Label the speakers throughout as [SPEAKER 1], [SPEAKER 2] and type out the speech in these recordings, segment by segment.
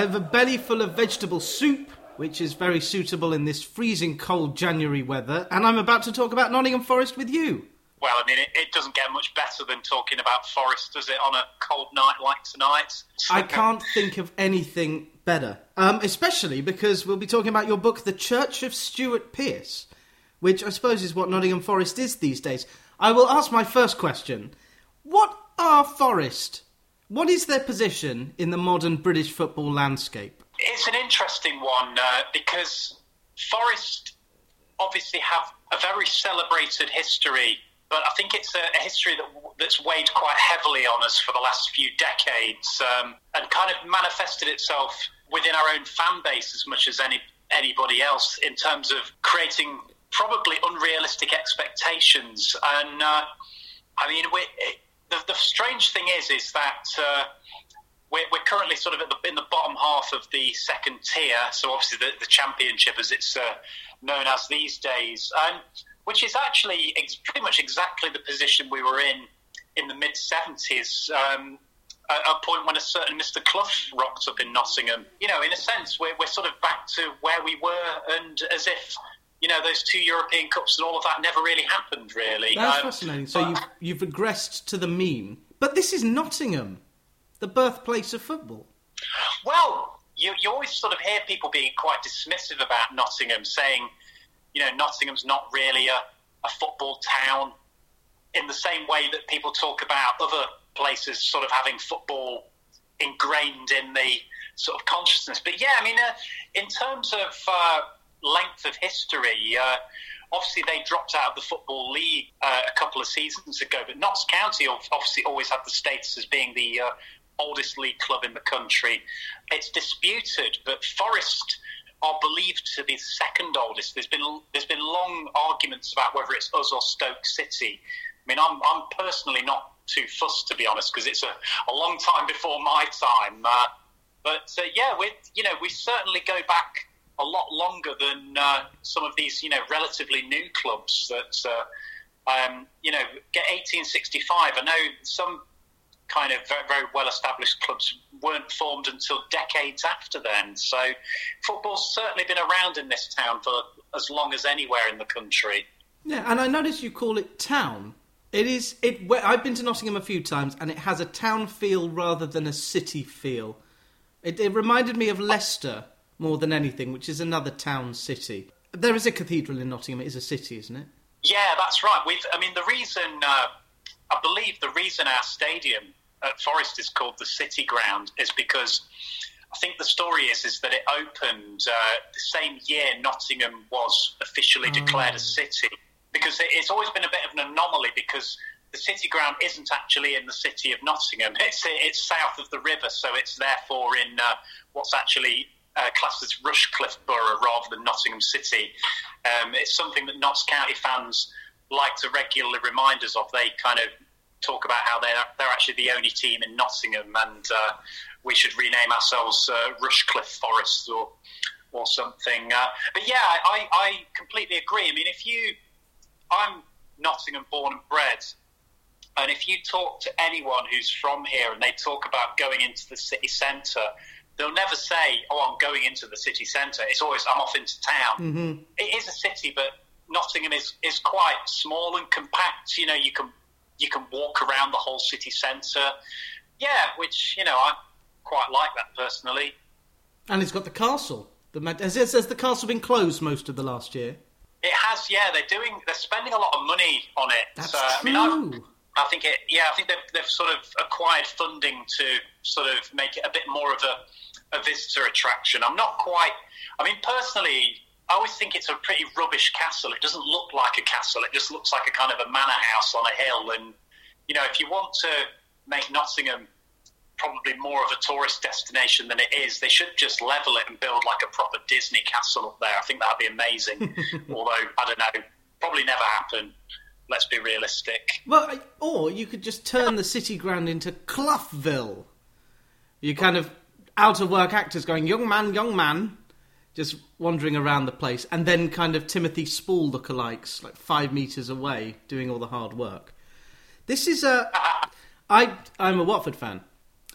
[SPEAKER 1] I have a belly full of vegetable soup, which is very suitable in this freezing cold January weather, and I'm about to talk about Nottingham Forest with you.
[SPEAKER 2] Well, I mean, it, it doesn't get much better than talking about Forest, does it, on a cold night like tonight?
[SPEAKER 1] I can't think of anything better, um, especially because we'll be talking about your book, The Church of Stuart Pearce, which I suppose is what Nottingham Forest is these days. I will ask my first question What are Forest? What is their position in the modern British football landscape?
[SPEAKER 2] It's an interesting one uh, because Forest obviously have a very celebrated history but I think it's a, a history that, that's weighed quite heavily on us for the last few decades um, and kind of manifested itself within our own fan base as much as any anybody else in terms of creating probably unrealistic expectations. And uh, I mean, it, the, the, strange thing is, is that. Uh, we're, we're, currently sort of the, in the bottom half of the second tier, so obviously the, the championship, as it's uh, known as these days. And which is actually ex- pretty much exactly the position we were in in the mid 70s. Um, a, a point when a certain Mr. Clough rocked up in Nottingham. You know, in a sense, we're, we're sort of back to where we were, and as if you know those two European Cups and all of that never really happened. Really,
[SPEAKER 1] that's um, fascinating. So you've, you've regressed to the mean, but this is Nottingham, the birthplace of football.
[SPEAKER 2] Well, you, you always sort of hear people being quite dismissive about Nottingham, saying you know, Nottingham's not really a, a football town in the same way that people talk about other places sort of having football ingrained in the sort of consciousness. But yeah, I mean, uh, in terms of uh, length of history, uh, obviously they dropped out of the Football League uh, a couple of seasons ago, but Notts County obviously always had the status as being the uh, oldest league club in the country. It's disputed, but Forest are believed to be the second oldest. There's been there's been long arguments about whether it's us or Stoke City. I mean, I'm I'm personally not too fussed to be honest because it's a, a long time before my time. Uh, but uh, yeah, we you know we certainly go back a lot longer than uh, some of these you know relatively new clubs that. Uh, um, you know, get 1865. I know some kind of very, very well established clubs weren't formed until decades after then. So football's certainly been around in this town for as long as anywhere in the country.
[SPEAKER 1] Yeah, and I notice you call it town. It is it. I've been to Nottingham a few times, and it has a town feel rather than a city feel. It, it reminded me of Leicester more than anything, which is another town city. There is a cathedral in Nottingham. It is a city, isn't it?
[SPEAKER 2] Yeah, that's right. We've. I mean, the reason. Uh, I believe the reason our stadium at Forest is called the City Ground is because I think the story is is that it opened uh, the same year Nottingham was officially oh. declared a city. Because it's always been a bit of an anomaly because the city ground isn't actually in the city of Nottingham. It's it's south of the river, so it's therefore in uh, what's actually uh, classed as Rushcliffe Borough rather than Nottingham City. Um, it's something that Notts County fans like to regularly remind us of. They kind of talk about how they're they're actually the only team in Nottingham, and uh, we should rename ourselves uh, Rushcliffe Forest or or something. Uh, but yeah, I, I completely agree. I mean, if you, I'm Nottingham born and bred, and if you talk to anyone who's from here and they talk about going into the city centre, they'll never say, "Oh, I'm going into the city centre." It's always, "I'm off into town." Mm-hmm. It is a city, but Nottingham is is quite small and compact. You know, you can you can walk around the whole city centre. Yeah, which you know I quite like that personally.
[SPEAKER 1] And it's got the castle. The has, has the castle been closed most of the last year?
[SPEAKER 2] It has. Yeah, they're doing. They're spending a lot of money on it.
[SPEAKER 1] That's uh, true. I mean,
[SPEAKER 2] I think it. Yeah, I think they've, they've sort of acquired funding to sort of make it a bit more of a, a visitor attraction. I'm not quite. I mean, personally, I always think it's a pretty rubbish castle. It doesn't look like a castle. It just looks like a kind of a manor house on a hill. And you know, if you want to make Nottingham probably more of a tourist destination than it is, they should just level it and build like a proper Disney castle up there. I think that'd be amazing. Although I don't know, probably never happen. Let's be realistic.
[SPEAKER 1] Well, or you could just turn the city ground into Cloughville. You kind of out of work actors going, young man, young man, just wandering around the place, and then kind of Timothy Spall lookalikes, like five meters away, doing all the hard work. This is a. I I'm a Watford fan,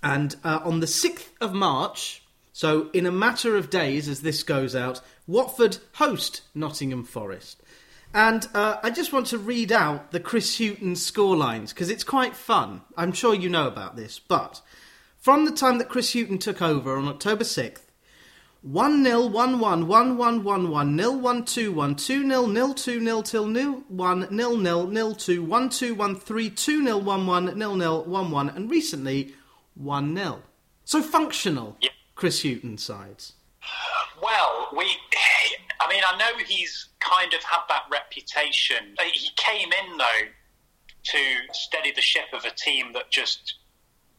[SPEAKER 1] and uh, on the sixth of March, So, in a matter of days, as this goes out, Watford host Nottingham Forest. And uh, I just want to read out the Chris Hughton scorelines because it's quite fun. I'm sure you know about this, but from the time that Chris Hughton took over on October 6th, 1 0 1 1 1 1 1 1 0 1 2 1 2 0 0 2 0 till 0 1 0 0 0 2 1 2 1 3 2 0 1 1 0 0 1 1 and recently 1 0. So functional,
[SPEAKER 2] Yeah.
[SPEAKER 1] Chris Hughton sides.
[SPEAKER 2] Well, we. I mean, I know he's kind of had that reputation. He came in though to steady the ship of a team that just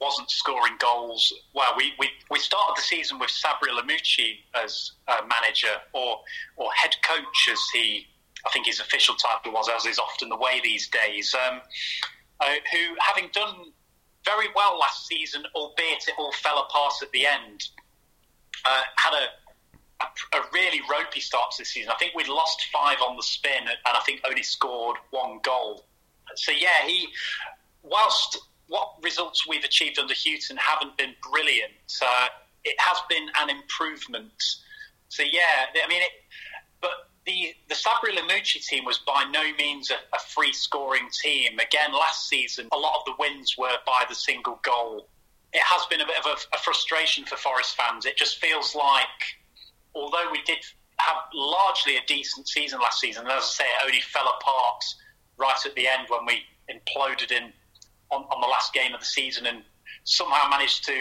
[SPEAKER 2] wasn't scoring goals. Well, we, we, we started the season with Sabri Lamouchi as uh, manager or or head coach, as he I think his official title was, as is often the way these days. Um, uh, who, having done very well last season, albeit it all fell apart at the end, uh, had a, a, a really ropey start to the season. I think we'd lost five on the spin, and I think only scored one goal. So yeah, he whilst what results we've achieved under Hughton haven't been brilliant, uh, it has been an improvement. So yeah, I mean, it, but the the Sabri Lamouchi team was by no means a, a free scoring team. Again, last season, a lot of the wins were by the single goal. It has been a bit of a, a frustration for Forest fans. It just feels like, although we did have largely a decent season last season, and as I say, it only fell apart right at the end when we imploded in on, on the last game of the season and somehow managed to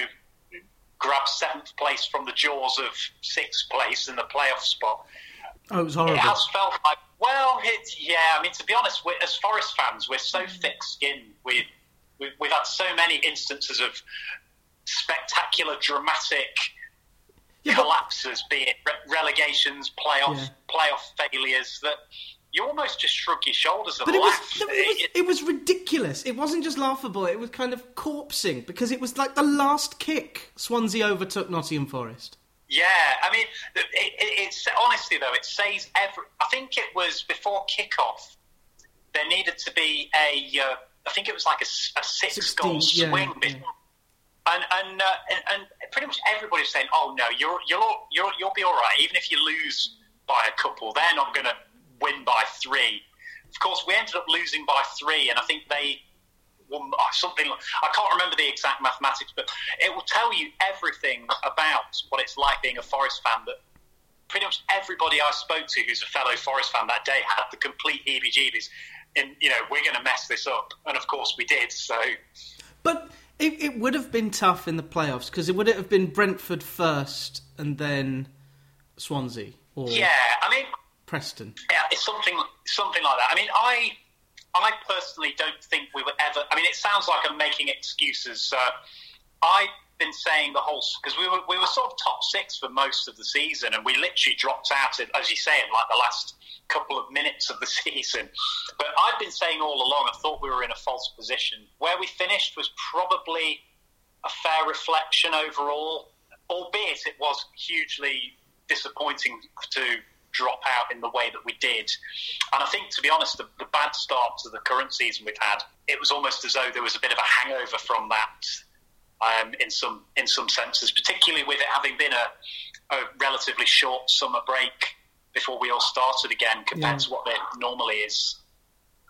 [SPEAKER 2] grab seventh place from the jaws of sixth place in the playoff spot.
[SPEAKER 1] Oh, it was
[SPEAKER 2] It has felt like, well, it's, yeah, I mean, to be honest, as Forest fans, we're so mm. thick skinned. We've, we've, we've had so many instances of spectacular, dramatic
[SPEAKER 1] Yeah,
[SPEAKER 2] collapses, be it re- relegations, playoff,
[SPEAKER 1] Yeah.
[SPEAKER 2] playoff failures, that you almost just shrug your shoulders and
[SPEAKER 1] But it was,
[SPEAKER 2] laugh.
[SPEAKER 1] it, was, it was ridiculous. It wasn't just laughable, it was kind of corpsing because it was like the last kick Swansea overtook Nottingham Forest.
[SPEAKER 2] Yeah, I mean, it, it, it's honestly though, it says every. I think it was before kickoff. There needed to be a. Uh, I think it was like a six-goal
[SPEAKER 1] 16, yeah,
[SPEAKER 2] swing,
[SPEAKER 1] yeah.
[SPEAKER 2] and and, uh, and and pretty much everybody's saying, "Oh no, you're you'll you'll you'll be all right, even if you lose by a couple. They're not going to win by three. Of course, we ended up losing by three, and I think they won uh, something. like- I can't remember the exact mathematics, but it will tell you everything about what it's like being a Forest fan. That pretty much everybody I spoke to who's a fellow Forest fan that day had the complete heebie-jeebies. And you know, we're going to mess this up, and of course we did. So
[SPEAKER 1] But it, it would have been tough in the playoffs because it would have been Brentford first and then Swansea or
[SPEAKER 2] yeah, I mean,
[SPEAKER 1] Preston.
[SPEAKER 2] Yeah, it's something something like that. I mean, I I personally don't think we were ever. I mean, it sounds like I'm making excuses. Uh, I've been saying the whole because we were we were sort of top six for most of the season, and we literally dropped out, in, as you say, in like the last couple of minutes of the season. But I've been saying all along, I thought we were in a false position. Where we finished was probably a fair reflection overall, albeit it was hugely disappointing to drop out in the way that we did. And I think, to be honest, the, the bad start to the current season we've had, it was almost as though there was a bit of a hangover from that. Um, in some in some senses, particularly with it having been a, a relatively short summer break before we all started again, compared
[SPEAKER 1] Yeah.
[SPEAKER 2] to what it normally is.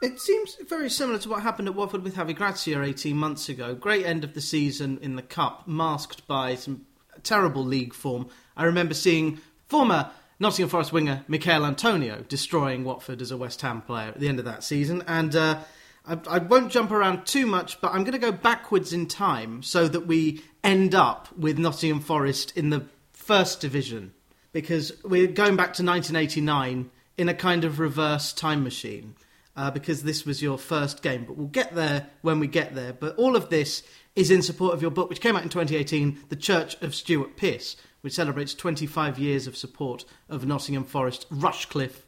[SPEAKER 1] It seems very similar to what happened at Watford with Javi Gracia 18 months ago. Great end of the season in the Cup, masked by some terrible league form. I remember seeing former Nottingham Forest winger Michael Antonio destroying Watford as a West Ham player at the end of that season. And uh, I, I won't jump around too much, but I'm going to go backwards in time so that we end up with Nottingham Forest in the first division. Because we're going back to 1989 in a kind of reverse time machine uh, because this was your first game. But we'll get there when we get there. But all of this is in support of your book, which came out in 2018, The Church of Stuart Pearce, which celebrates 25 years of support of Nottingham Forest Rushcliffe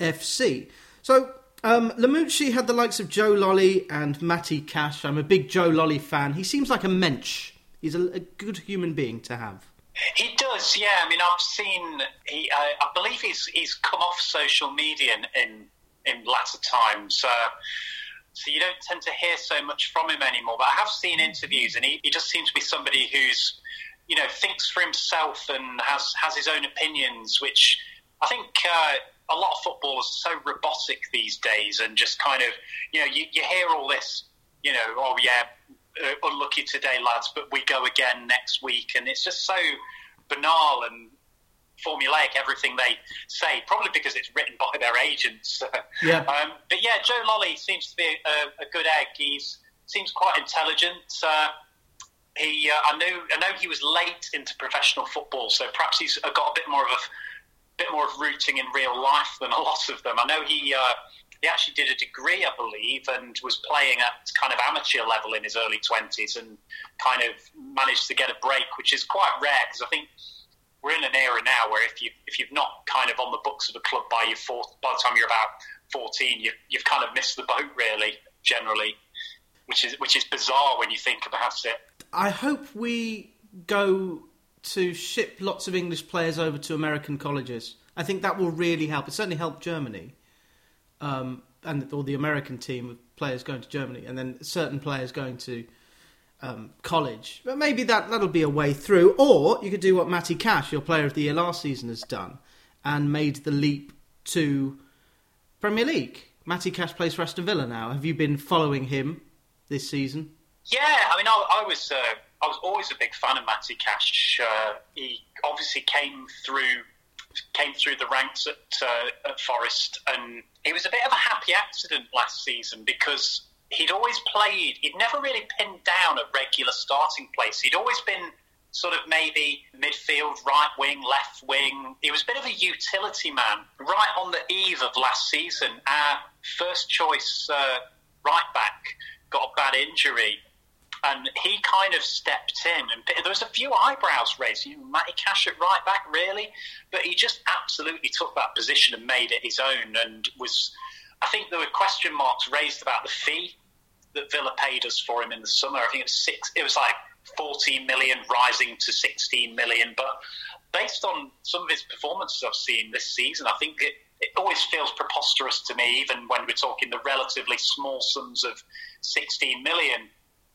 [SPEAKER 1] FC. So, um, Lamouchi had the likes of Joe Lolley and Matty Cash. I'm a big Joe Lolley fan. He seems like a mensch. He's a, a good human being to have.
[SPEAKER 2] He does, yeah. I mean, I've seen. He, uh, I believe he's he's come off social media in in, in latter times, uh, so you don't tend to hear so much from him anymore. But I have seen interviews, and he, he just seems to be somebody who's you know, thinks for himself and has has his own opinions, which I think uh, a lot of footballers are so robotic these days, and just kind of, you know, you, you hear all this, you know, oh yeah, uh, unlucky today, lads, but we go again next week, and it's just so banal and formulaic everything they say, probably because it's written by their agents.
[SPEAKER 1] Yeah.
[SPEAKER 2] um, but yeah, Joe Lolley seems to be a, a good egg. He's seems quite intelligent. Uh, he, uh, I knew, I know he was late into professional football, so perhaps he's got a bit more of a bit more of rooting in real life than a lot of them. I know he. Uh, he actually did a degree, I believe, and was playing at kind of amateur level in his early 20s and kind of managed to get a break, which is quite rare because I think we're in an era now where if you if you've not kind of on the books of a club by your fourth, by the time you're about fourteen, you, you've kind of missed the boat really generally, which is which is bizarre when you think about it.
[SPEAKER 1] I hope we go to ship lots of English players over to American colleges. I think that will really help. It certainly helped Germany, um, and or the American team of players going to Germany, and then certain players going to um, college. But maybe that that'll be a way through. Or you could do what Matty Cash, your Player of the Year last season, has done, and made the leap to Premier League. Matty Cash plays for Aston Villa now. Have you been following him this season?
[SPEAKER 2] Yeah, I mean, I, I was uh, I was always a big fan of Matty Cash. Uh, he obviously came through came through the ranks at, uh, at Forest, and he was a bit of a happy accident last season because he'd always played, he'd never really pinned down a regular starting place. He'd always been sort of maybe midfield, right wing, left wing. He was a bit of a utility man. Right on the eve of last season, our first choice uh, right back got a bad injury. And he kind of stepped in, and there was a few eyebrows raised. You know, Matty Cash at right back, really? But he just absolutely took that position and made it his own, and was I think there were question marks raised about the fee that Villa paid us for him in the summer. I think it was six. It was like 14 million, rising to 16 million. But based on some of his performances I've seen this season, I think it, it always feels preposterous to me, even when we're talking the relatively small sums of 16 million.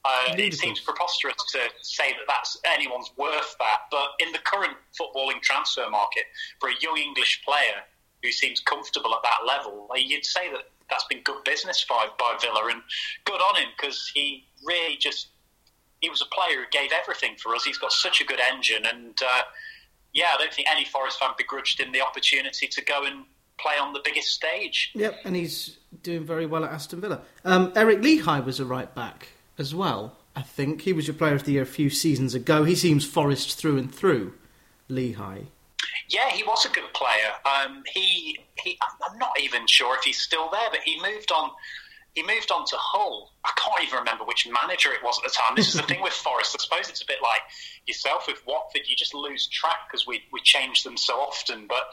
[SPEAKER 2] Uh, it seems preposterous to say that that's anyone's worth that. But in the current footballing transfer market, for a young English player who seems comfortable at that level, you'd say that that's been good business by, by Villa, and good on him because he really just he was a player who gave everything for us. He's got such a good engine, and uh, yeah, I don't think any Forest fan begrudged him the opportunity to go and play on the biggest stage.
[SPEAKER 1] Yep, and he's doing very well at Aston Villa. Um, Eric Lichaj was a right back as well. I think he was your player of the year a few seasons ago. He seems Forest through and through. Lichaj.
[SPEAKER 2] Yeah, he was a good player. Um, he, he, I'm not even sure if he's still there, but he moved on. He moved on to Hull. I can't even remember which manager it was at the time. This is the thing with Forest. I suppose it's a bit like yourself with Watford. You just lose track because we we change them so often. But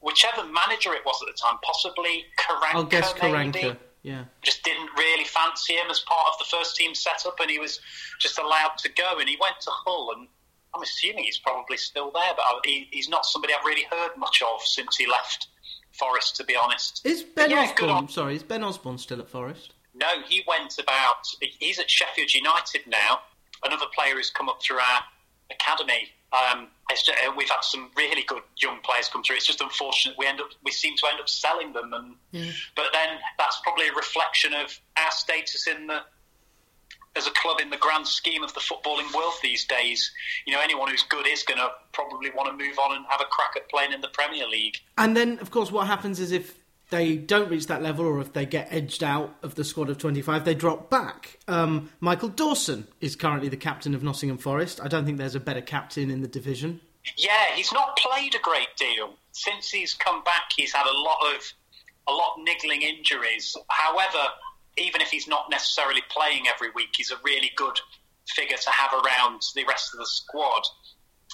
[SPEAKER 2] whichever manager it was at the time, possibly Karanka.
[SPEAKER 1] I'll guess
[SPEAKER 2] Karanka.
[SPEAKER 1] Maybe, yeah.
[SPEAKER 2] Just didn't really fancy him as part of the first team setup, and he was just allowed to go. And he went to Hull, and I'm assuming he's probably still there, but he, he's not somebody I've really heard much of since he left Forest, to be honest.
[SPEAKER 1] Is Ben yeah, Osborne? Sorry, is Ben Osborne still at Forest?
[SPEAKER 2] No, he went about. He's at Sheffield United now. Another player who's come up through our academy. Um, just, we've had some really good young players come through. It's just unfortunate we end up we seem to end up selling them, and
[SPEAKER 1] yeah.
[SPEAKER 2] but then that's probably a reflection of our status in the as a club in the grand scheme of the footballing world these days. You know, anyone who's good is going to probably want to move on and have a crack at playing in the Premier League.
[SPEAKER 1] And then, of course, what happens is if they don't reach that level or if they get edged out of the squad of 25, they drop back. Um, Michael Dawson is currently the captain of Nottingham Forest. I don't think there's a better captain in the division.
[SPEAKER 2] Yeah, he's not played a great deal. Since he's come back, he's had a lot of a lot of niggling injuries. However, even if he's not necessarily playing every week, he's a really good figure to have around the rest of the squad,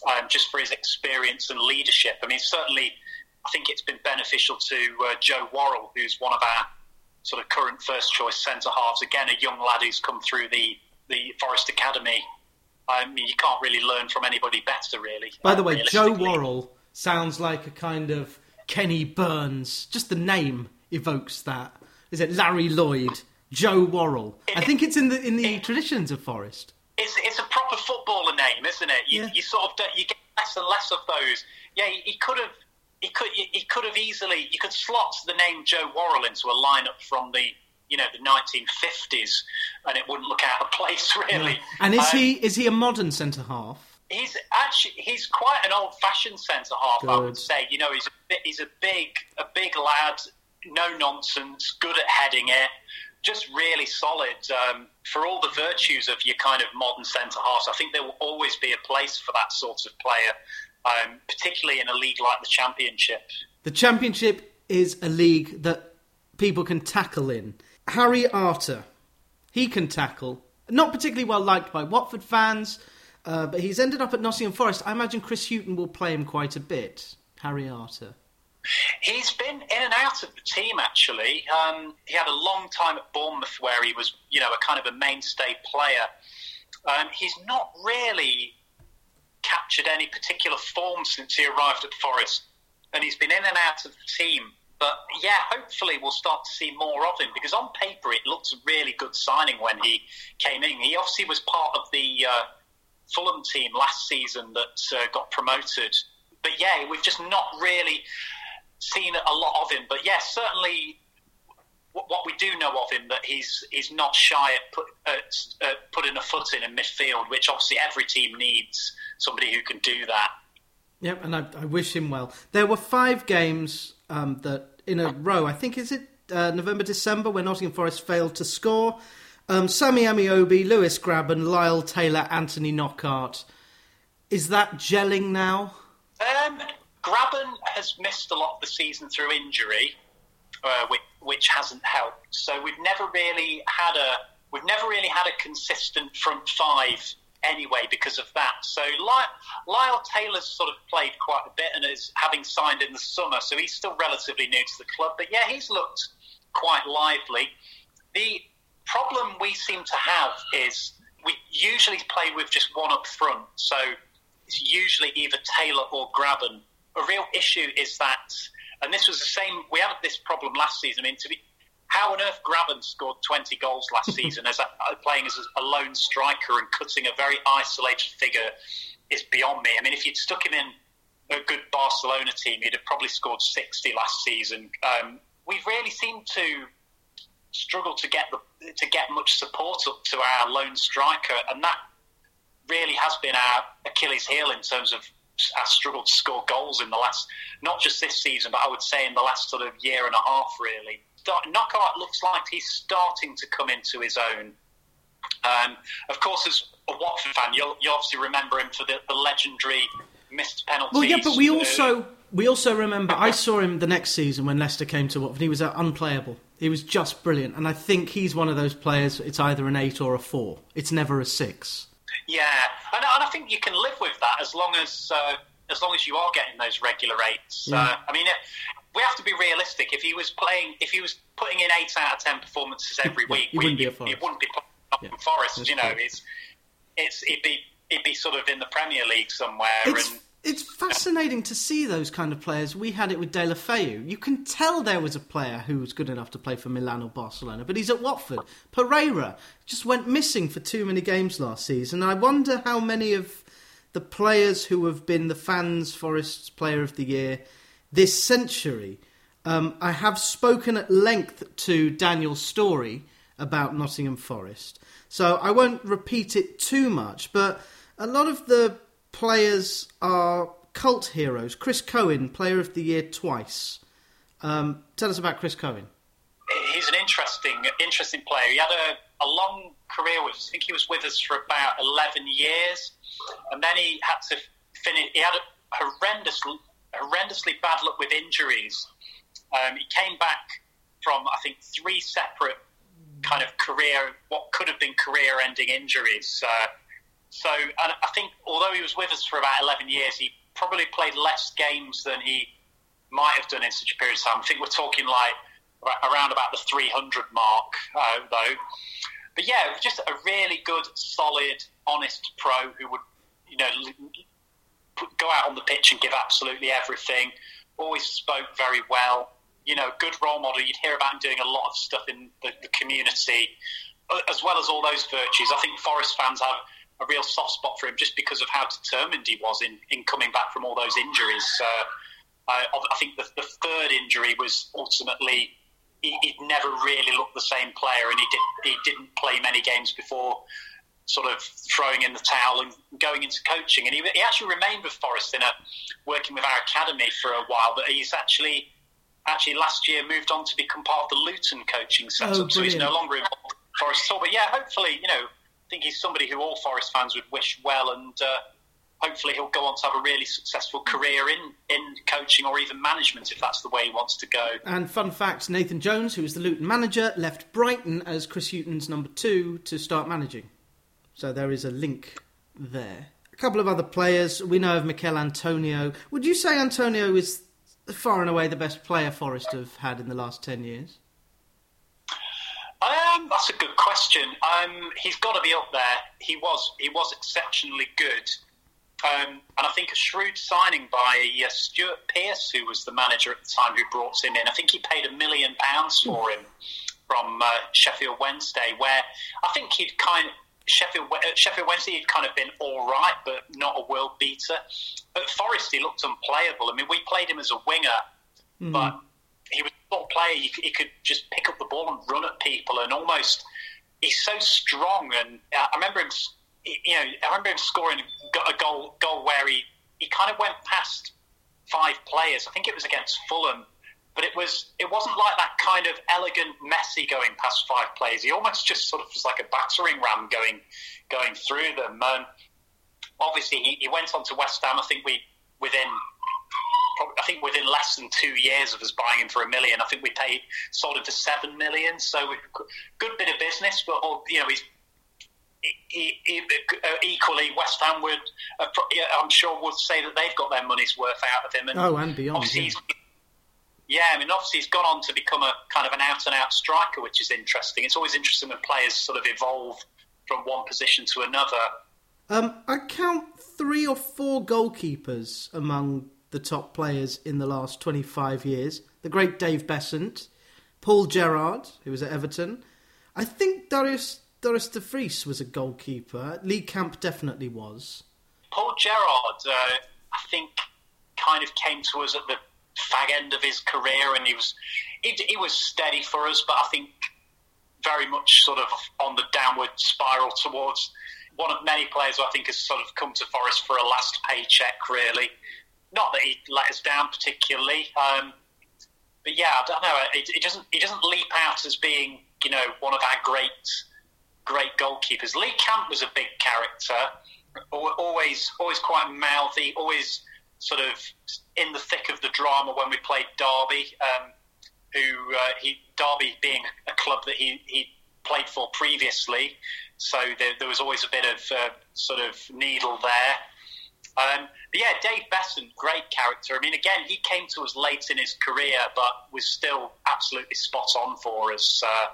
[SPEAKER 2] um, just for his experience and leadership. I mean, certainly, I think it's been beneficial to uh, Joe Worrall, who's one of our sort of current first choice centre halves. Again, a young lad who's come through the the Forest Academy. I mean, you can't really learn from anybody better, really.
[SPEAKER 1] By the way, Joe Worrall sounds like a kind of Kenny Burns. Just the name evokes that. Is it Larry Lloyd? Joe Worrall. I think it's in the in the traditions of Forest.
[SPEAKER 2] It's, it's a proper footballer name, isn't it? You,
[SPEAKER 1] Yeah.
[SPEAKER 2] you sort of you get less and less of those. Yeah, he, he could have he could he could have easily you could slot the name Joe Worrall into a lineup from the you know the 1950s, and it wouldn't look out of place really.
[SPEAKER 1] And is
[SPEAKER 2] Um,
[SPEAKER 1] he is he a modern centre half?
[SPEAKER 2] He's actually he's quite an old-fashioned centre half, I would say. You know, he's a bit, he's a big a big lad, no nonsense, good at heading it, just really solid. Um, for all the virtues of your kind of modern centre halves, I think there will always be a place for that sort of player, um, particularly in a league like the Championship.
[SPEAKER 1] The Championship is a league that people can tackle in. Harry Arter, he can tackle. Not particularly well liked by Watford fans, uh, but he's ended up at Nottingham Forest. I imagine Chris Hughton will play him quite a bit. Harry Arter.
[SPEAKER 2] He's been in and out of the team actually. Um, he had a long time at Bournemouth where he was, you know, a kind of a mainstay player. Um, he's not really captured any particular form since he arrived at Forest, and he's been in and out of the team. But yeah, hopefully we'll start to see more of him because on paper it looks a really good signing when he came in. He obviously was part of the uh, Fulham team last season that uh, got promoted. But yeah, we've just not really seen a lot of him. But yes, certainly what what we do know of him that he's he's not shy at, put, at putting a foot in in midfield, which obviously every team needs somebody who can do that.
[SPEAKER 1] Yep, and I, I wish him well. There were five games um, that in a row. I think is it uh, November, December where Nottingham Forest failed to score. Um, Sammy Ameobi, Lewis Grabban, Lyle Taylor, Anthony Knockaert. Is that gelling now?
[SPEAKER 2] Um, Grabban has missed a lot of the season through injury, uh, which, which hasn't helped. So we've never really had a we've never really had a consistent front five anyway because of that. So Lyle, Taylor's sort of played quite a bit and is having signed in the summer, so he's still relatively new to the club. But yeah, he's looked quite lively. The problem we seem to have is we usually play with just one up front, so it's usually either Taylor or Grabban. A real issue is that, and this was the same. We had this problem last season. I mean, to be, how on earth Grabban scored 20 goals last season as a, playing as a lone striker and cutting a very isolated figure is beyond me. I mean, if you'd stuck him in a good Barcelona team, he'd have probably scored 60 last season. Um, we've really seemed to struggle to get the to get much support up to our lone striker, and that really has been our Achilles heel in terms of our struggle to score goals in the last, not just this season, but I would say in the last sort of year and a half, really. Start- Knockaert looks like he's starting to come into his own. Um, of course, as a Watford fan, you'll, you obviously remember him for the, the legendary missed penalties.
[SPEAKER 1] Well, yeah, but we
[SPEAKER 2] uh,
[SPEAKER 1] also we also remember. I saw him the next season when Leicester came to Watford. He was uh, unplayable. He was just brilliant, and I think he's one of those players. It's either an eight or a four. It's never a six.
[SPEAKER 2] Yeah, and, and I think you can live with that as long as uh, as long as you are getting those regular eights.
[SPEAKER 1] Yeah.
[SPEAKER 2] Uh, I mean, it, we have to be realistic. If he was playing, if he was putting in eight out of ten performances every
[SPEAKER 1] Yeah,
[SPEAKER 2] week, we-
[SPEAKER 1] wouldn't be a Forest.
[SPEAKER 2] He wouldn't be
[SPEAKER 1] Yeah,
[SPEAKER 2] Forest. You know,
[SPEAKER 1] true.
[SPEAKER 2] it's it's it'd be it'd be sort of in the Premier League somewhere.
[SPEAKER 1] It's
[SPEAKER 2] and
[SPEAKER 1] it's fascinating to see those kind of players. We had it with Deulofeu. You can tell there was a player who was good enough to play for Milan or Barcelona, but he's at Watford. Pereyra just went missing for too many games last season. I wonder how many of the players who have been the fans' Forest's Player of the Year this century. Um, I have spoken at length to Daniel Storey about Nottingham Forest, so I won't repeat it too much. But a lot of the players are cult heroes. Chris Cohen, Player of the Year twice. Um, tell us about Chris Cohen.
[SPEAKER 2] he's an interesting interesting player. He had a, a long career with us. I think he was with us for about eleven years, and then he had to finish. He had a horrendous, horrendously bad luck with injuries. Um, he came back from I think three separate kind of career, what could have been career-ending injuries. Uh, so, and I think although he was with us for about eleven years, he probably played less games than he might have done in such a period of time. I think we're talking like around about the 300 mark, uh, though. But yeah, just a really good, solid, honest pro who would, you know, go out on the pitch and give absolutely everything. Always spoke very well. You know, good role model. You'd hear about him doing a lot of stuff in the, the community, as well as all those virtues. I think Forest fans have a real soft spot for him just because of how determined he was in, in coming back from all those injuries. Uh, I, I, think the, the, third injury was ultimately he, would never really looked the same player, and he did he didn't play many games before sort of throwing in the towel and going into coaching. And he, he actually remained with Forest in a working with our academy for a while, but he's actually actually last year moved on to become part of the Luton coaching setup, oh, so he's no longer involved in Forest at all. But yeah, hopefully, you know, I think he's somebody who all Forest fans would wish well, and uh, hopefully he'll go on to have a really successful career in, in coaching or even management if that's the way he wants to go.
[SPEAKER 1] And fun fact Nathan Jones, who was the Luton manager, left Brighton as Chris Hughton's number two to start managing. So there is a link there. A couple of other players. We know of Michail Antonio. Would you say Antonio is far and away the best player Forest have had in the last 10 years?
[SPEAKER 2] Um, that's a good question. Um, he's got to be up there. He was he was exceptionally good. Um, and I think a shrewd signing by uh, Stuart Pearce, who was the manager at the time who brought him in. I think he paid a million pounds for him from uh, Sheffield Wednesday, where I think he'd kind of. Sheffield, uh, Sheffield Wednesday had kind of been all right, but not a world beater. At Forest, he looked unplayable. I mean, we played him as a winger, mm. but he was a player. He, he, could just pick up the ball and run at people, and almost he's so strong. And uh, I remember him you know, I remember him scoring a goal goal where he, he kind of went past five players. I think it was against Fulham, but it was it wasn't like that kind of elegant Messi going past five plays. He almost just sort of was like a battering ram going going through them. Obviously, he, he went on to West Ham. I think we within I think within less than two years of us buying him for a million, I think we paid sold him for seven million. So good bit of business, but you know he's uh, equally, West Ham would, uh, I'm sure, would say that they've got their money's worth out of him.
[SPEAKER 1] And oh, and beyond.
[SPEAKER 2] Yeah. Yeah, I mean, obviously, he's gone on to become a kind of an out and out striker, which is interesting. It's always interesting when players sort of evolve from one position to another.
[SPEAKER 1] Um, I count three or four goalkeepers among the top players in the last 25 years. The great Dave Beasant, Paul Gerrard, who was at Everton. I think Darius Dorus de Vries was a goalkeeper. Lee Camp definitely was.
[SPEAKER 2] Paul Gerrard, uh, I think, kind of came to us at the fag end of his career, and he was he, he was steady for us, but I think very much sort of on the downward spiral towards one of many players who I think has sort of come to Forest for a last paycheck, really. Not that he let us down particularly, um, but yeah, I don't know. It, it, doesn't. He doesn't leap out as being, you know, one of our great great goalkeepers. Lee Camp was a big character, always always quite mouthy, always sort of in the thick of the drama when we played Derby. Um, who uh, he Derby being a club that he he played for previously, so there, there was always a bit of uh, sort of needle there. Um, but yeah, Dave Beasant, great character. I mean, again, he came to us late in his career, but was still absolutely spot on for us. Uh,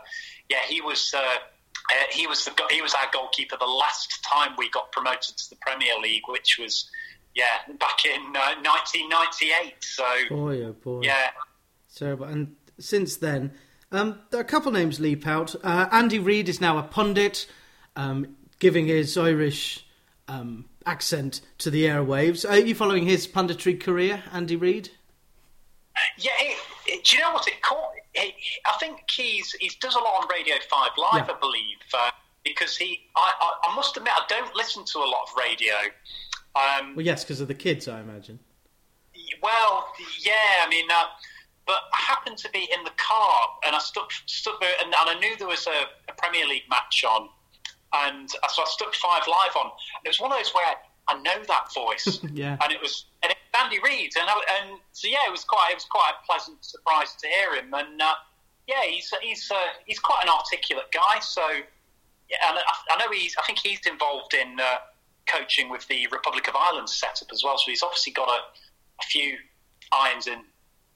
[SPEAKER 2] yeah, he was uh, uh, he was the he was our goalkeeper the last time we got promoted to the Premier League, which was yeah back in uh, 1998. So
[SPEAKER 1] boy, oh boy,
[SPEAKER 2] yeah,
[SPEAKER 1] terrible. And since then, um, there are a couple names leap out. Uh, Andy Reid is now a pundit, um, giving his Irish um, accent to the airwaves. Are you following his punditry career, Andy Reid?
[SPEAKER 2] Yeah, it, it, do you know what it caught? I think he's he does a lot on Radio Five Live, yeah. I believe, uh, because he. I, I, I, must admit, I don't listen to a lot of radio.
[SPEAKER 1] Um, well, yes, because of the kids, I imagine.
[SPEAKER 2] Well, yeah, I mean, uh, but I happened to be in the car and I stuck stuck there, and, and I knew there was a, a, Premier League match on, and so I stuck Five Live on. And it was one of those where I know that voice,
[SPEAKER 1] yeah,
[SPEAKER 2] and it was and it Andy Reid, and and so yeah, it was quite it was quite a pleasant surprise to hear him, and uh, yeah, he's he's uh, he's quite an articulate guy. So yeah, and I, I know he's I think he's involved in uh, coaching with the Republic of Ireland setup as well. So he's obviously got a, a few irons in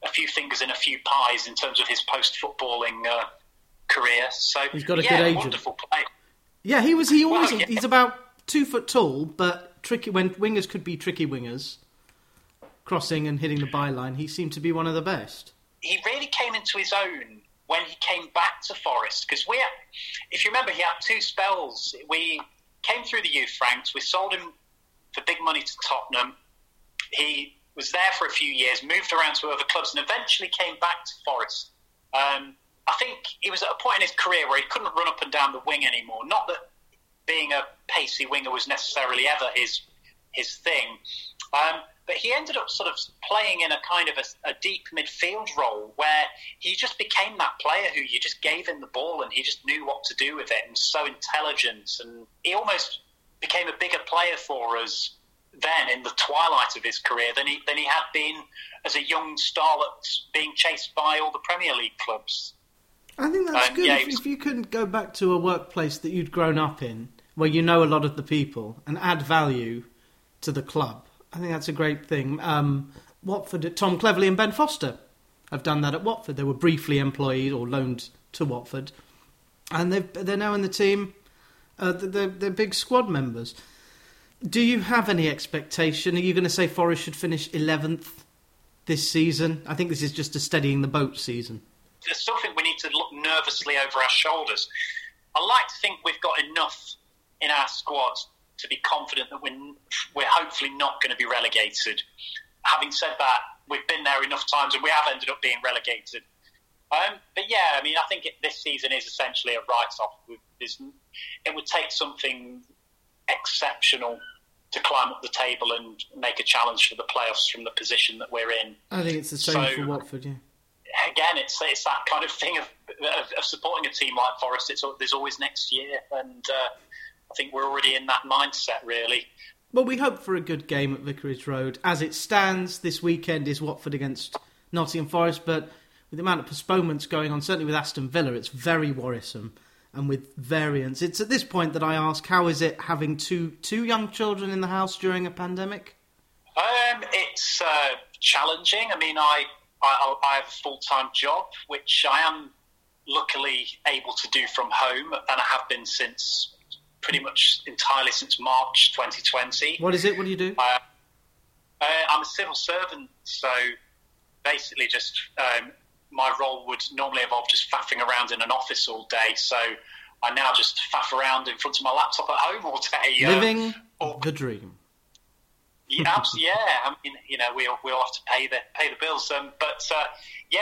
[SPEAKER 2] a few fingers in a few pies in terms of his post footballing uh, career. So
[SPEAKER 1] he's got a
[SPEAKER 2] yeah,
[SPEAKER 1] good agent.
[SPEAKER 2] Wonderful player.
[SPEAKER 1] Yeah, he was. He always. Well, yeah. He's about two foot tall, but tricky. When wingers could be tricky wingers, crossing and hitting the byline, he seemed to be one of the best.
[SPEAKER 2] He really came into his own when he came back to Forest because we, if you remember, he had two spells. We came through the youth ranks. We sold him for big money to Tottenham. He was there for a few years, moved around to other clubs, and eventually came back to Forest. Um, I think he was at a point in his career where he couldn't run up and down the wing anymore. Not that being a pacey winger was necessarily ever his his thing, um, but he ended up sort of playing in a kind of a, a, deep midfield role where he just became that player who you just gave him the ball and he just knew what to do with it and so intelligent and he almost became a bigger player for us then in the twilight of his career than he than he had been as a young starlet being chased by all the Premier League clubs.
[SPEAKER 1] I think that's um, good. Yeah, if, was... if you can go back to a workplace that you'd grown up in, where you know a lot of the people, and add value to the club, I think that's a great thing. Um, Watford, Tom Cleverley and Ben Foster have done that at Watford. They were briefly employed or loaned to Watford, and they they're now in the team. Uh, they're, they're big squad members. Do you have any expectation? Are you going to say Forest should finish 11th this season? I think this is just a steadying the boat season.
[SPEAKER 2] There's something we need to look nervously over our shoulders. I like to think we've got enough in our squad to be confident that we're, we're hopefully not going to be relegated. Having said that, we've been there enough times and we have ended up being relegated. Um, but yeah, I mean, I think it, this season is essentially a write-off. It would take something exceptional to climb up the table and make a challenge for the playoffs from the position that we're in.
[SPEAKER 1] I think it's the same so, for Watford. Yeah.
[SPEAKER 2] Again, it's it's that kind of thing of, of, of supporting a team like Forest. It's there's always next year, and uh, I think we're already in that mindset, really.
[SPEAKER 1] Well, we hope for a good game at Vicarage Road. As it stands, this weekend is Watford against Nottingham Forest, but with the amount of postponements going on, certainly with Aston Villa, it's very worrisome and with variants. It's at this point that I ask, how is it having two two young children in the house during a pandemic?
[SPEAKER 2] Um, it's uh, challenging. I mean, I, I, I have a full time job, which I am luckily able to do from home, and I have been since pretty much entirely since March 2020.
[SPEAKER 1] What is it? What do you do?
[SPEAKER 2] Uh, uh, I'm a civil servant, so basically just um, my role would normally involve just faffing around in an office all day. So I now just faff around in front of my laptop at home all day.
[SPEAKER 1] Uh, Living or, the dream.
[SPEAKER 2] Yeah, yeah. I mean, you know, we all, we all have to pay the pay the bills. Um, but uh, yeah,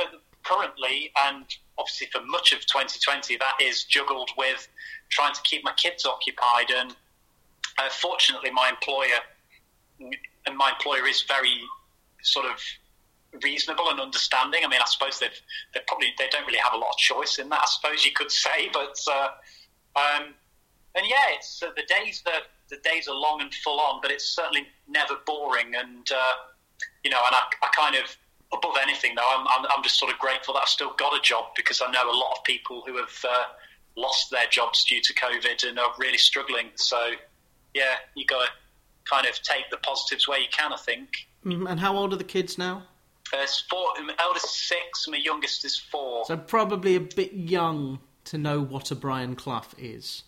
[SPEAKER 2] uh, currently and obviously for much of 2020, that is juggled with trying to keep my kids occupied. And uh, fortunately, my employer and my employer is very sort of reasonable and understanding. I mean, I suppose they've they probably they don't really have a lot of choice in that. I suppose you could say, but uh, um, and yeah, it's uh, the days the the days are long and full on, but it's certainly never boring. And uh, you know, and I, I, kind of above anything though, I'm, I'm, I'm just sort of grateful that I've still got a job because I know a lot of people who have uh, lost their jobs due to COVID and are really struggling. So yeah, you got to kind of take the positives where you can. I think.
[SPEAKER 1] Mm, and how old are the kids now?
[SPEAKER 2] There's four. My eldest is six. My youngest is four.
[SPEAKER 1] So probably a bit young to know what a Brian Clough is.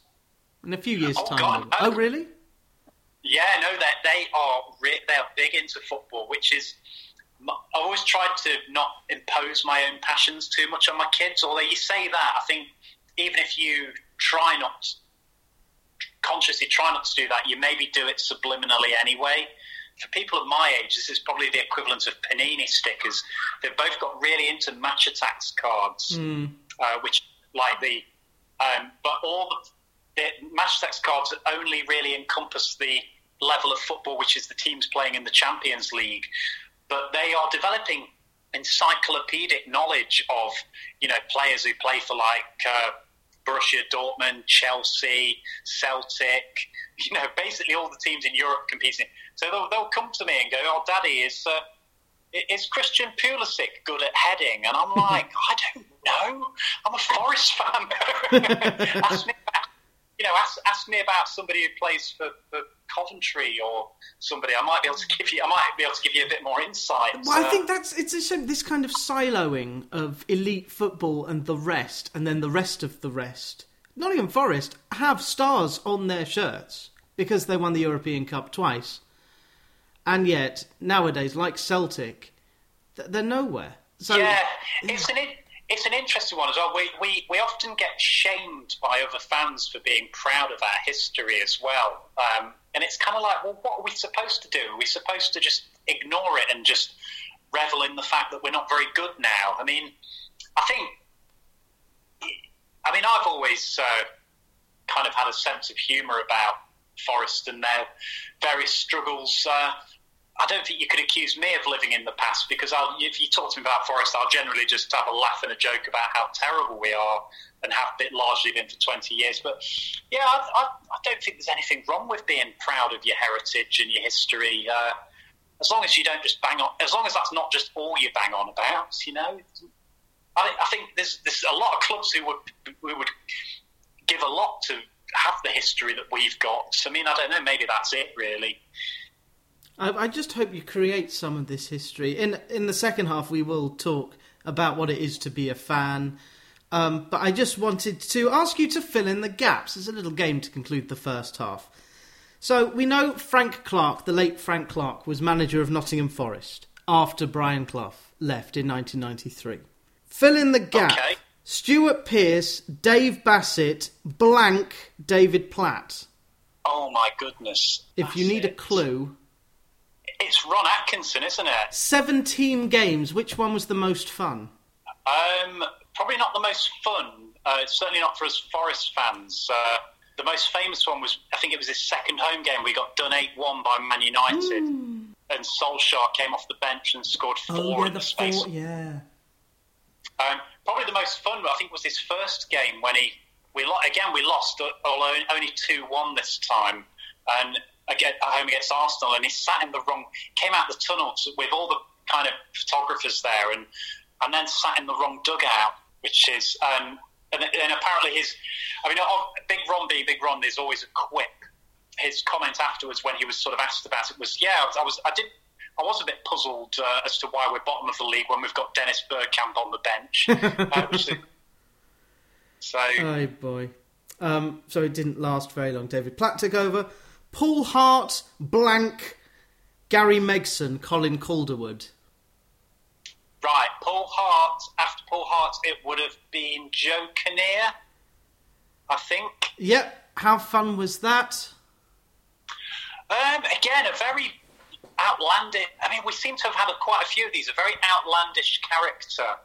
[SPEAKER 1] In a few years'
[SPEAKER 2] oh,
[SPEAKER 1] time.
[SPEAKER 2] God,
[SPEAKER 1] oh, really?
[SPEAKER 2] Yeah, no, that they are re- they are big into football, which is. I always tried to not impose my own passions too much on my kids. Although you say that, I think even if you try not consciously try not to do that, you maybe do it subliminally anyway for people of my age, this is probably the equivalent of panini stickers. They've both got really into Match Attax cards, mm. uh, which like the, um, but all the, the Match Attax cards only really encompass the level of football which is the teams playing in the Champions League. But they are developing encyclopedic knowledge of you know players who play for like uh, Borussia Dortmund, Chelsea, Celtic, you know, basically all the teams in Europe competing. So they'll, they'll come to me and go, "Oh, Daddy, is uh, is Christian Pulisic good at heading?" And I'm like, "I don't know. I'm a Forest fan. ask me, about, you know, ask, ask me about somebody who plays for, for Coventry or somebody. I might be able to give you. I might be able to give you a bit more insight.
[SPEAKER 1] Well, I think that's it's a, this kind of siloing of elite football and the rest, and then the rest of the rest. Nottingham Forest have stars on their shirts because they won the European Cup twice and yet nowadays, like Celtic, they're nowhere.
[SPEAKER 2] So, yeah, it's an it's an interesting one as well. We, we, we often get shamed by other fans for being proud of our history as well. Um, and it's kind of like, well, what are we supposed to do? Are we supposed to just ignore it and just revel in the fact that we're not very good now? I mean, I think, I mean, I've always uh, kind of had a sense of humour about Forest and their various struggles. Uh, I don't think you could accuse me of living in the past because I'll, if you talk to me about Forest, I'll generally just have a laugh and a joke about how terrible we are and have been largely been for 20 years. But yeah, I, I, I, don't think there's anything wrong with being proud of your heritage and your history. Uh, as long as you don't just bang on, as long as that's not just all you bang on about, you know. I, I think there's, there's a lot of clubs who would, who would give a lot to have the history that we've got. I mean, I don't know, maybe that's it really.
[SPEAKER 1] I, I just hope you create some of this history. In in the second half, we will talk about what it is to be a fan. Um, but I just wanted to ask you to fill in the gaps. It's a little game to conclude the first half. So we know Frank Clark, the late Frank Clark, was manager of Nottingham Forest after Brian Clough left in 1993. Fill in the gap. Okay. Stuart Pearce, Dave Bassett, blank David Platt.
[SPEAKER 2] Oh my goodness.
[SPEAKER 1] If you need a clue,
[SPEAKER 2] it's Ron Atkinson, isn't it?
[SPEAKER 1] 17 games. Which one was the most fun?
[SPEAKER 2] Um, probably not the most fun. Uh, certainly not for us Forest fans. Uh, the most famous one was, I think it was his second home game. We got done 8 1 by Man United. Mm. And Solskjaer came off the bench and scored four oh,
[SPEAKER 1] yeah,
[SPEAKER 2] in the,
[SPEAKER 1] the
[SPEAKER 2] space.
[SPEAKER 1] Four, yeah.
[SPEAKER 2] Um, probably the most fun, I think, was his first game when he we again we lost, although only two one this time, and again at home against Arsenal, and he sat in the wrong, came out the tunnel with all the kind of photographers there, and and then sat in the wrong dugout, which is um, and, and apparently his, I mean, oh, Big Ron being Big Ron is always a quip. His comment afterwards when he was sort of asked about it was, yeah, I was, I did. I was a bit puzzled uh, as to why we're bottom of the league when we've got Dennis Bergkamp on the bench. uh, so,
[SPEAKER 1] oh boy. Um, so it didn't last very long. David Platt took over. Paul Hart, blank, Gary Megson, Colin Calderwood.
[SPEAKER 2] Right, Paul Hart. After Paul Hart, it would have been Joe Kinnear, I think.
[SPEAKER 1] Yep. How fun was that?
[SPEAKER 2] Um, again, a very outlandish. I mean, we seem to have had a, quite a few of these. A very outlandish character.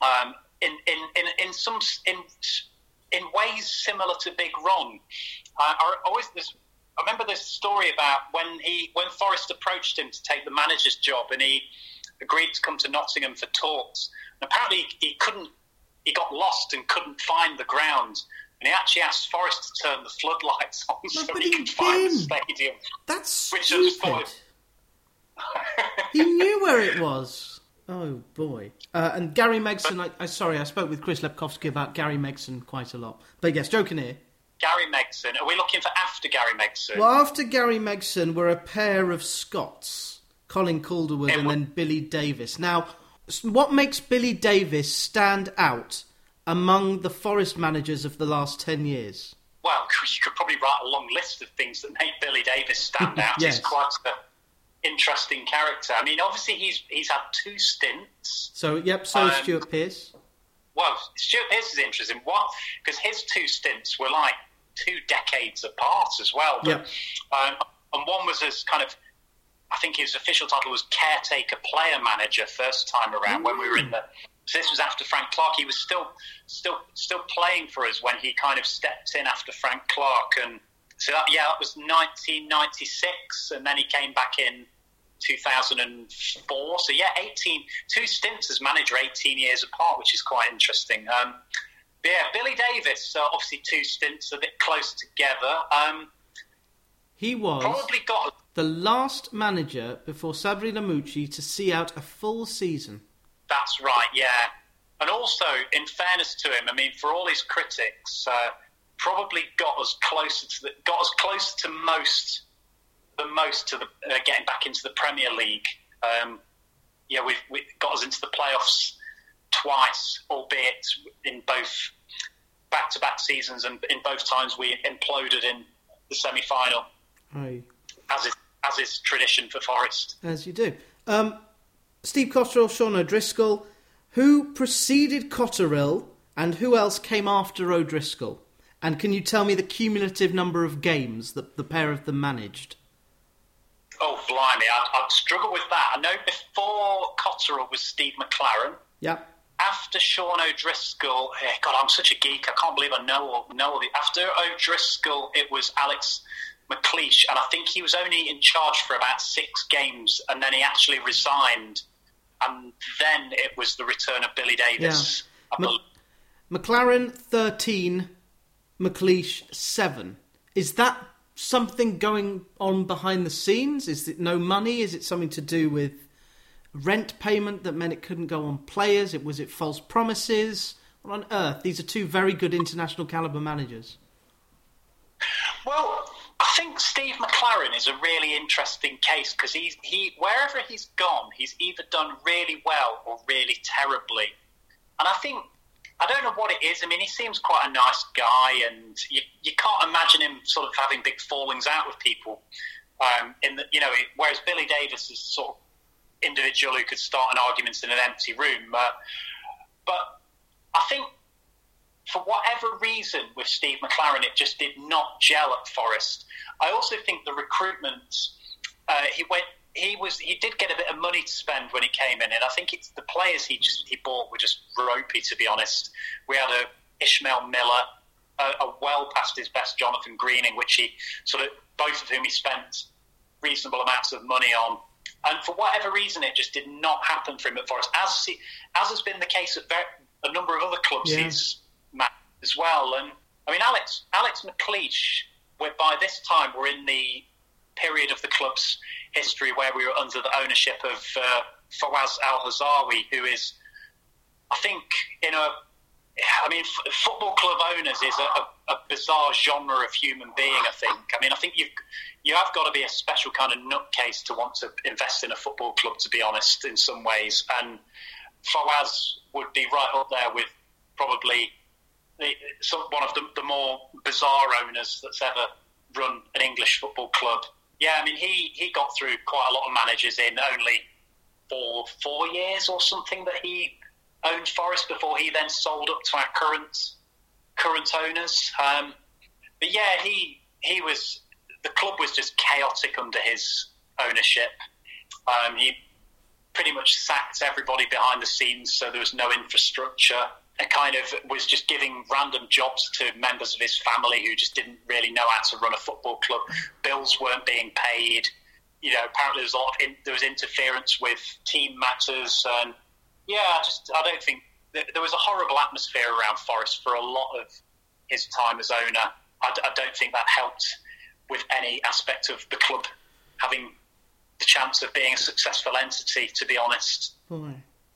[SPEAKER 2] Um, in, in, in, in some in in ways similar to Big Ron. Uh, I always this I remember this story about when he when Forest approached him to take the manager's job, and he agreed to come to Nottingham for talks. And apparently, he couldn't. He got lost and couldn't find the ground. And he actually asked Forest to turn the floodlights on so he could find the stadium.
[SPEAKER 1] That's stupid. he knew where it was. Oh boy! Uh, and Gary Megson. I, I, sorry, I spoke with Chris Lepkowski about Gary Megson quite a lot. But yes, joking here.
[SPEAKER 2] Gary Megson. Are we looking for after Gary Megson?
[SPEAKER 1] Well, after Gary Megson were a pair of Scots, Colin Calderwood and then Billy Davies. Now, what makes Billy Davies stand out among the Forest managers of the last 10 years?
[SPEAKER 2] Well, you could probably write a long list of things that make Billy Davies stand out. yes. He's quite an interesting character. I mean, obviously, he's he's had two stints.
[SPEAKER 1] So, yep, so um, Stuart Pearce.
[SPEAKER 2] Well, Stuart Pearce is interesting. What? Because his two stints were like two decades apart as well. But,
[SPEAKER 1] yep.
[SPEAKER 2] um, and one was as kind of, I think his official title was caretaker player manager first time around mm. when we were in the. So this was after Frank Clark. He was still, still, still playing for us when he kind of stepped in after Frank Clark, and so that, yeah, that was 1996, and then he came back in 2004. So yeah, 18, two stints as manager, 18 years apart, which is quite interesting. Um, yeah, Billy Davies. uh, obviously two stints a bit close together. Um,
[SPEAKER 1] he was
[SPEAKER 2] probably got
[SPEAKER 1] the last manager before Sabri Lamouchi to see out a full season.
[SPEAKER 2] That's right, yeah. And also, in fairness to him, I mean, for all his critics, uh, probably got us closer to the, got us closer to most, the most to the uh, getting back into the Premier League. Um, yeah, we we got us into the playoffs twice, albeit in both back to back seasons, and in both times we imploded in the semi final. As is, as is tradition for Forest.
[SPEAKER 1] As you do. Um, Steve Cotterill, Sean O'Driscoll, Who preceded Cotterill and who else came after O'Driscoll? And can you tell me the cumulative number of games that the pair of them managed?
[SPEAKER 2] Oh, blimey, I'd, I'd struggle with that. I know before Cotterill was Steve McClaren.
[SPEAKER 1] Yep.
[SPEAKER 2] After Sean O'Driscoll, eh, God, I'm such a geek. I can't believe I know all, know all the. After O'Driscoll, it was Alex McLeish, and I think he was only in charge for about six games, and then he actually resigned, and then it was the return of Billy Davies.
[SPEAKER 1] Yeah. McClaren thirteen, McLeish seven. Is that something going on behind the scenes? Is it no money? Is it something to do with rent payment that meant it couldn't go on players? It was it false promises? What on earth? These are two very good international caliber managers.
[SPEAKER 2] Well, I think Steve McClaren is a really interesting case because he's he wherever he's gone, he's either done really well or really terribly. And I think I don't know what it is. I mean, he seems quite a nice guy, and you, you can't imagine him sort of having big fallings out with people. Um, in the, you know, whereas Billy Davies is sort of individual who could start an argument in an empty room. Uh, but I think for whatever reason with Steve McClaren, it just did not gel at Forest. I also think the recruitment. Uh, he went he was he did get a bit of money to spend when he came in, and I think it's the players he just he bought were just ropey. To be honest, we had a Ishmael Miller, a, a well past his best Jonathan Greening, which he sort of both of whom he spent reasonable amounts of money on. And for whatever reason, it just did not happen for him at Forest, as as has been the case at a number of other clubs yeah. he's as well. And I mean, Alex Alex McLeish, where by this time we're in the period of the club's history where we were under the ownership of uh, Fawaz Al Hasawi, who is, I think, in a I mean, f- football club owners is a, a, bizarre genre of human being. I think. I mean, I think you've you have got to be a special kind of nutcase to want to invest in a football club. To be honest, in some ways, and Fawaz would be right up there with probably the, one of the, the more bizarre owners that's ever run an English football club. Yeah, I mean, he, he got through quite a lot of managers in only four four years or something that he owned Forest before he then sold up to our current current owners. Um, but yeah, he he was the club was just chaotic under his ownership. Um, he pretty much sacked everybody behind the scenes, so there was no infrastructure and kind of was just giving random jobs to members of his family who just didn't really know how to run a football club. Bills weren't being paid. You know, apparently there was a lot of in, there was interference with team matters, and yeah, I just I don't think there was a horrible atmosphere around Forest for a lot of his time as owner. I, I don't think that helped with any aspect of the club having the chance of being a successful entity. To be honest.
[SPEAKER 1] Boy.